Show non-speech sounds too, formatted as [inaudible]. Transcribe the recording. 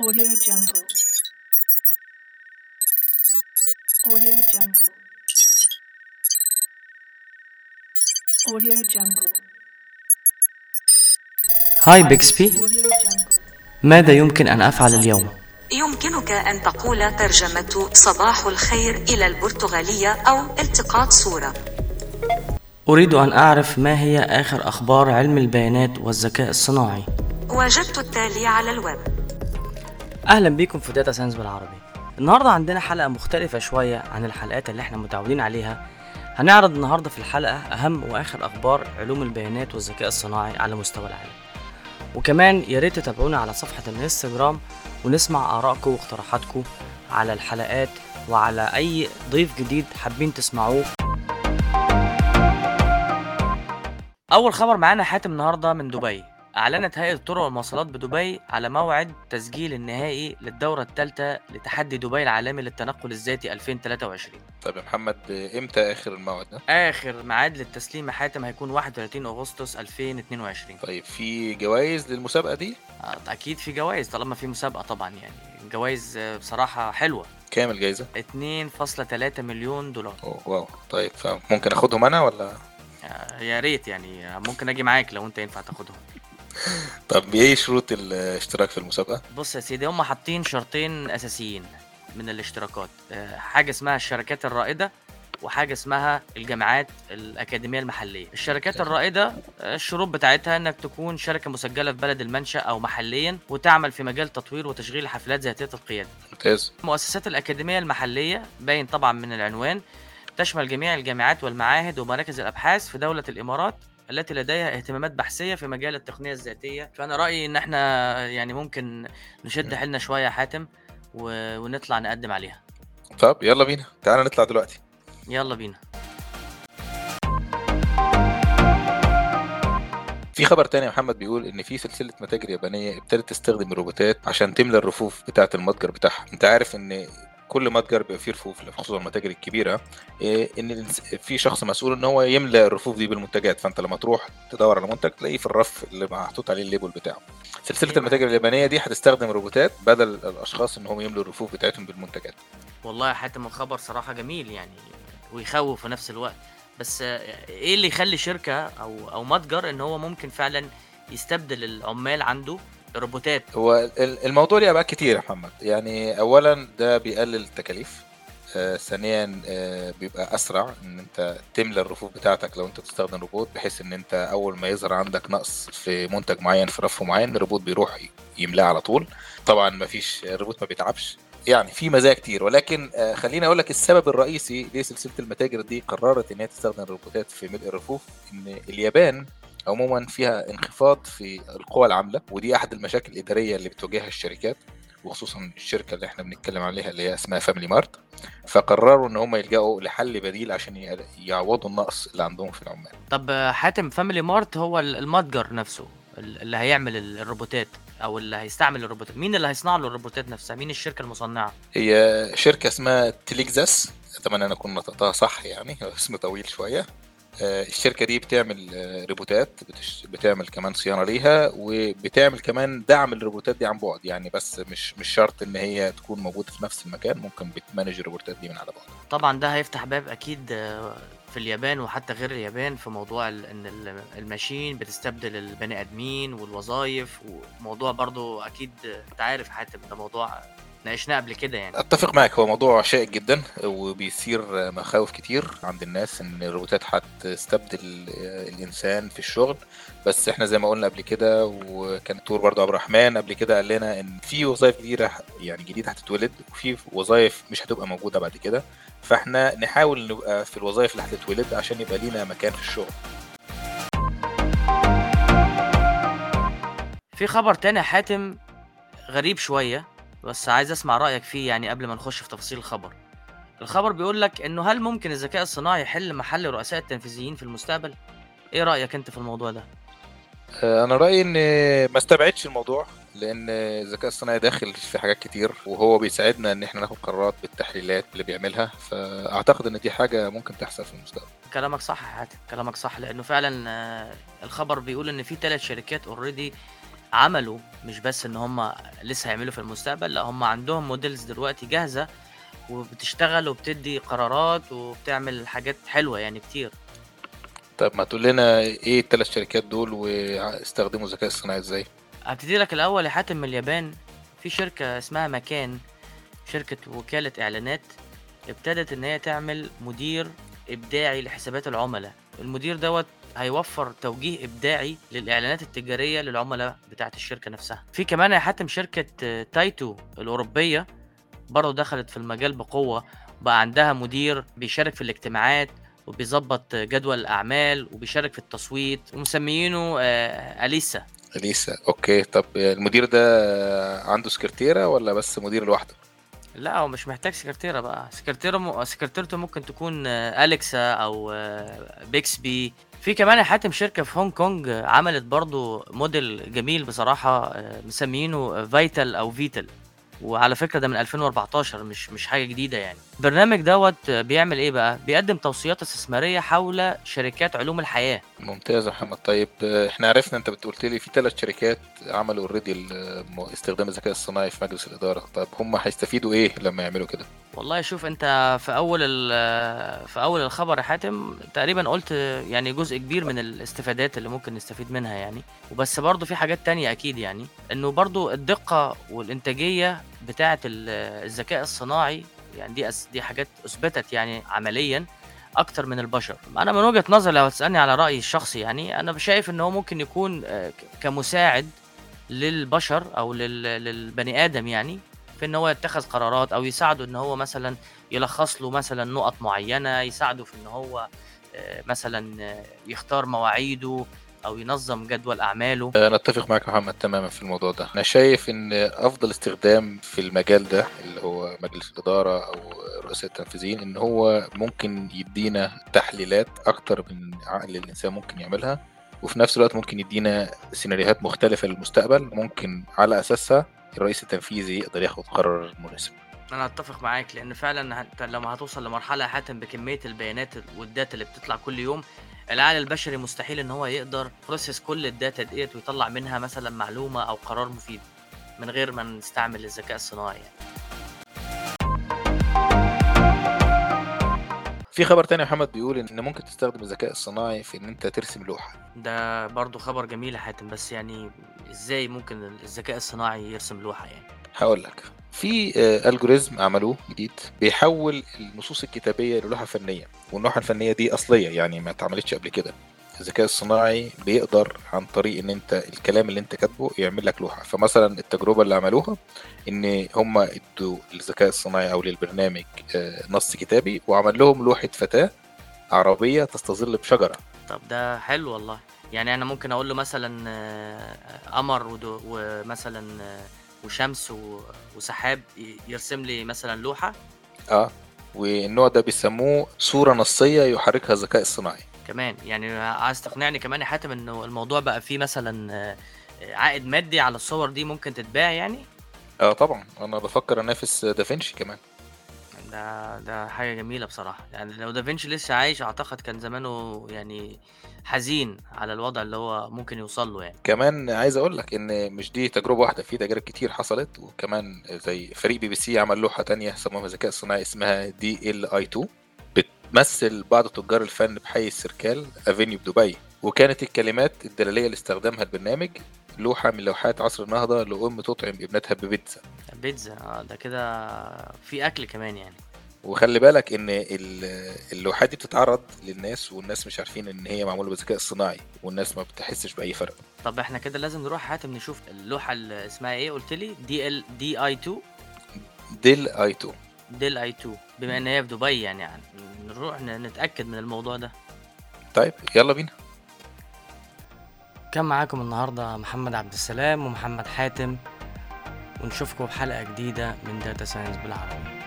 Audio Jungle. Audio Jungle. Audio Jungle. هاي بيكسبي. ماذا يمكن أن أفعل اليوم؟ يمكنك أن تقول ترجمة صباح الخير إلى البرتغالية أو التقاط صورة أريد أن أعرف ما هي آخر أخبار علم البيانات والذكاء الصناعي وجدت التالي على الويب أهلا بيكم في data science بالعربي. النهاردة عندنا حلقة مختلفة شوية عن الحلقات اللي إحنا متعودين عليها. هنعرض النهاردة في الحلقة أهم وآخر أخبار علوم البيانات والذكاء الصناعي على مستوى العالم. وكمان يا ريت تتابعونا على صفحة الانستجرام ونسمع آرائكم واقتراحاتكم على الحلقات وعلى أي ضيف جديد حابين تسمعوه. أول خبر معانا حاتم النهاردة من دبي. أعلنت هيئة الطرق والمواصلات بدبي على موعد تسجيل النهائي للدورة الثالثة لتحدي دبي العالمي للتنقل الذاتي 2023 طيب يا محمد إمتى آخر الموعد ده؟ آخر ميعاد للتسليم حاتم هيكون 31 أغسطس 2022 طيب في جوائز للمسابقة دي؟ آه، أكيد في جوائز طالما في مسابقة طبعا يعني جوائز آه، بصراحة حلوة كام الجايزة؟ 2.3 مليون دولار أوه واو طيب فممكن أخدهم أنا ولا؟ آه، يا ريت يعني ممكن أجي معاك لو أنت ينفع تاخدهم طب إيه شروط الاشتراك في المسابقة؟ بص يا سيدي هم حاطين شرطين أساسيين من الاشتراكات آه، حاجة اسمها الشركات الرائدة وحاجة اسمها الجامعات الأكاديمية المحلية الشركات. الرائدة آه، الشروط بتاعتها إنك تكون شركة مسجلة في بلد المنشأ أو محليا وتعمل في مجال تطوير وتشغيل حفلات ذاتية القيادة ممتاز المؤسسات الأكاديمية المحلية باين طبعا من العنوان تشمل جميع الجامعات والمعاهد ومراكز الأبحاث في دولة الإمارات التي لديها اهتمامات بحثية في مجال التقنية الذاتية. فأنا رأيي إن إحنا يعني ممكن نشد حيلنا شوية يا حاتم و... ونطلع نقدم عليها. طب يلا بينا. تعالى نطلع دلوقتي. يلا بينا. في خبر تاني يا محمد بيقول إن في سلسلة متاجر يابانية ابتدت تستخدم الروبوتات عشان تملى الرفوف بتاعة المتجر بتاعها. أنت عارف إن كل متجر بيبقى فيه رفوف خصوصا المتاجر الكبيرة إيه، إن في شخص مسؤول إن هو يملى الرفوف دي بالمنتجات. فأنت لما تروح تدور على منتج تلاقيه في الرف اللي محطوط عليه الليبل بتاعه. سلسلة أيوة. المتاجر اليابانية دي هتستخدم روبوتات بدل الأشخاص إن هم يملوا الرفوف بتاعتهم بالمنتجات. والله يا حاتم الخبر صراحة جميل يعني ويخوف في نفس الوقت. بس آه، إيه اللي يخلي شركة أو أو متجر إن هو ممكن فعلا يستبدل العمال عنده؟ روبوتات. هو ال- الموضوع ليه أبعاد كتير يا محمد. يعني اولا ده بيقلل التكاليف. آه ثانيا آه بيبقى أسرع إن أنت تملى الرفوف بتاعتك لو أنت بتستخدم روبوت بحيث إن أنت أول ما يظهر عندك نقص في منتج معين في رف معين الروبوت بيروح يملاه على طول. طبعا ما فيش الروبوت ما بيتعبش. يعني في مزايا كتير. ولكن آه خليني أقول لك السبب الرئيسي ليه سلسلة المتاجر دي قررت إن هي تستخدم الروبوتات في ملء الرفوف إن اليابان عموما فيها انخفاض في القوى العاملة ودي أحد المشاكل الإدارية اللي بتواجهها الشركات وخصوصا الشركة اللي إحنا بنتكلم عليها اللي هي اسمها Family Mart فقرروا إن هم يلجأوا لحل بديل عشان يعوضوا النقص اللي عندهم في العمال. طب حاتم Family Mart هو ال- المتجر نفسه ال- اللي هيعمل ال- الروبوتات أو اللي هيستعمل الروبوتات. مين اللي هيصنع له الروبوتات نفسها؟ مين الشركة المصنعة؟ هي شركة اسمها Telexistence أتمنى أن أكون نطقتها صح يعني [laughs] اسم طويل شوية. الشركة دي بتعمل آه، روبوتات بتش- بتعمل كمان صيانة ليها وبتعمل كمان دعم الروبوتات دي عن بعد. يعني بس مش مش شرط إن هي تكون موجودة في نفس المكان ممكن بتمانج الروبوتات دي من على بعد طبعا ده هيفتح باب أكيد آه، في اليابان وحتى غير اليابان في موضوع إن ال- الماشين بتستبدل البني آدمين والوظائف وموضوع برضو أكيد آه، أنت عارف حاتم ده موضوع ناقشناه قبل كده يعني. أتفق معك هو موضوع شائك جدا وبيثير مخاوف كتير عند الناس إن الروبوتات هتستبدل الإنسان في الشغل. بس إحنا زي ما قلنا قبل كده وكان دكتور برضه عبد الرحمن قبل كده قال لنا إن في وظائف جديده يعني جديده هتتولد وفي وظائف مش هتبقى موجودة بعد كده. فإحنا نحاول نبقى في الوظائف اللي هتتولد عشان يبقى لينا مكان في الشغل. في خبر تاني حاتم غريب شوية. بس عايز أسمع رأيك فيه يعني قبل ما نخش في تفاصيل الخبر. الخبر بيقول لك إنه هل ممكن الذكاء الصناعي يحل محل الرؤساء التنفيذيين في المستقبل؟ إيه رأيك أنت في الموضوع ده؟ آه، أنا رأيي إن ما استبعدش الموضوع لأن الذكاء الصناعي داخل في حاجات كتير وهو بيساعدنا إن إحنا ناخد قرارات بالتحليلات اللي بيعملها فأعتقد إن دي حاجة ممكن تحصل في المستقبل. كلامك صح يا حاتم كلامك صح لأنه فعلا آه، الخبر بيقول إن في ثلاث شركات already عملوا مش بس إن هم لسه هيعملوا في المستقبل لا هم عندهم models دلوقتي جاهزة وبتشتغل وبتدي قرارات وبتعمل حاجات حلوة يعني كتير. طب ما تقول لنا إيه الثلاث شركات دول واستخدموا الذكاء الصناعي إزاي؟ هبتدي لك الأول يا حاتم من اليابان. في شركة اسمها McCann شركة وكالة إعلانات ابتدت إن هي تعمل مدير إبداعي لحسابات العملاء. المدير دوت هيوفر توجيه إبداعي للإعلانات التجارية للعملاء بتاعة الشركة نفسها. في كمان يا حاتم شركة آه، Tieto الأوروبية برضه دخلت في المجال بقوة بقى عندها مدير بيشارك في الاجتماعات وبيظبط جدول الاعمال وبيشارك في التصويت ومسميينه آه، أليسا. أليسا okay. طب المدير ده عنده سكرتيرة ولا بس مدير لوحده؟ لا هو مش محتاج سكرتيرة بقى. سكرتيرة م... سكرتيرته ممكن تكون آه، Alexa أو آه، Bixby. في كمان يا حاتم شركة في هونج كونج عملت برضو موديل جميل بصراحة آه، مسمينه Vital أو فيتال. وعلى فكرة ده من 2014 مش مش حاجة جديدة يعني. البرنامج دوت بيعمل إيه بقى؟ بيقدم توصيات استثمارية حول شركات علوم الحياة. ممتاز يا محمد. طيب إحنا عرفنا أنت قلت لي في ثلاث شركات عملوا اوريدي استخدام الذكاء الصناعي في مجلس الإدارة. طب هم هيستفيدوا إيه لما يعملوا كده؟ والله شوف أنت في أول في أول الخبر يا حاتم تقريبا قلت يعني جزء كبير من الاستفادات اللي ممكن نستفيد منها يعني. وبس برضه في حاجات تانية أكيد يعني. إنه برضه الدقة والإنتاجية بتاعة ال- الذكاء الصناعي يعني دي دي حاجات أثبتت يعني عمليا أكتر من البشر. أنا من وجهة نظري لو تسالني على رايي الشخصي يعني أنا شايف إن هو ممكن يكون آه، كمساعد للبشر أو لل- للبني آدم يعني في إن هو يتخذ قرارات أو يساعده إن هو مثلا يلخص له مثلا نقط معينة يساعده في إن هو آه، مثلا آه، يختار مواعيده أو ينظم جدول أعماله. أنا أتفق معاك يا محمد تماما في الموضوع ده. أنا شايف إن أفضل استخدام في المجال ده اللي هو مجلس الإدارة أو رؤساء التنفيذيين إن هو ممكن يدينا تحليلات أكتر من عقل الإنسان ممكن يعملها وفي نفس الوقت ممكن يدينا سيناريوهات مختلفة للمستقبل ممكن على أساسها الرئيس التنفيذي يقدر ياخد قرار مناسب. أنا أتفق معاك لأن فعلا انت لما هتوصل لمرحلة حاتم بكمية البيانات وال data اللي بتطلع كل يوم العقل البشري مستحيل إن هو يقدر process كل ال data ديت ويطلع منها مثلا معلومة أو قرار مفيد من غير ما نستعمل الذكاء الصناعي يعني. في خبر تاني يا محمد بيقول إن ممكن تستخدم الذكاء الصناعي في إن أنت ترسم لوحة. ده برضو خبر جميل يا حاتم بس يعني إزاي ممكن الذكاء الصناعي يرسم لوحة يعني؟ هقول لك. في آه، الجوريزم عملوه جديد بيحول النصوص الكتابية للوحة فنيه واللوحه الفنية دي أصلية يعني ما اتعملتش قبل كده. الذكاء الصناعي بيقدر عن طريق إن أنت الكلام اللي أنت كاتبه يعمل لك لوحة. فمثلا التجربة اللي عملوها إن هم ادوا للذكاء الصناعي أو للبرنامج آه، نص كتابي وعمل لهم لوحة فتاة عربية تستظل بشجرة. طب ده حلو والله. يعني أنا ممكن أقول له مثلا آه، قمر ومثلا آه، وشمس و- وسحاب يرسم لي مثلا لوحة. آه. والنوع ده بيسموه صورة نصية يحركها الذكاء الصناعي. كمان يعني عايز تقنعني كمان يا حاتم إنه الموضوع بقى فيه مثلا آه، عائد مادي على الصور دي ممكن تتباع يعني؟ آه طبعا. أنا بفكر أنافس دافنشي كمان. ده ده حاجة جميلة بصراحة. يعني لو دافنشي لسه عايش أعتقد كان زمانه يعني حزين على الوضع اللي هو ممكن يوصل له يعني. كمان عايز أقول لك إن مش دي تجربة واحدة في تجارب كتير حصلت. وكمان زي فريق بي بي سي عمل لوحة تانية سموها ذكاء صناعي اسمها DALL-E 2 بتمثل بعض تجار الفن بحي السركال أفينيو بدبي. وكانت الكلمات الدلالية اللي استخدمها البرنامج لوحه من لوحات عصر النهضة لأم تطعم ابنتها ببيتزا. بيتزا آه ده كده في أكل كمان يعني. وخلي بالك إن ال- اللوحات دي بتتعرض للناس والناس مش عارفين إن هي معمولة بالذكاء الصناعي والناس ما بتحسش بأي فرق. طب إحنا كده لازم نروح حاتم نشوف اللوحة اللي اسمها إيه؟ قلت لي دي ال دي اي 2 ديل اي 2 ديل اي 2 بما إن هي في دبي يعني, يعني نروح نتأكد من الموضوع ده. طيب يلا بينا. كان معاكم النهارده محمد عبد السلام ومحمد حاتم ونشوفكم في حلقه جديدة من data science بالعربي.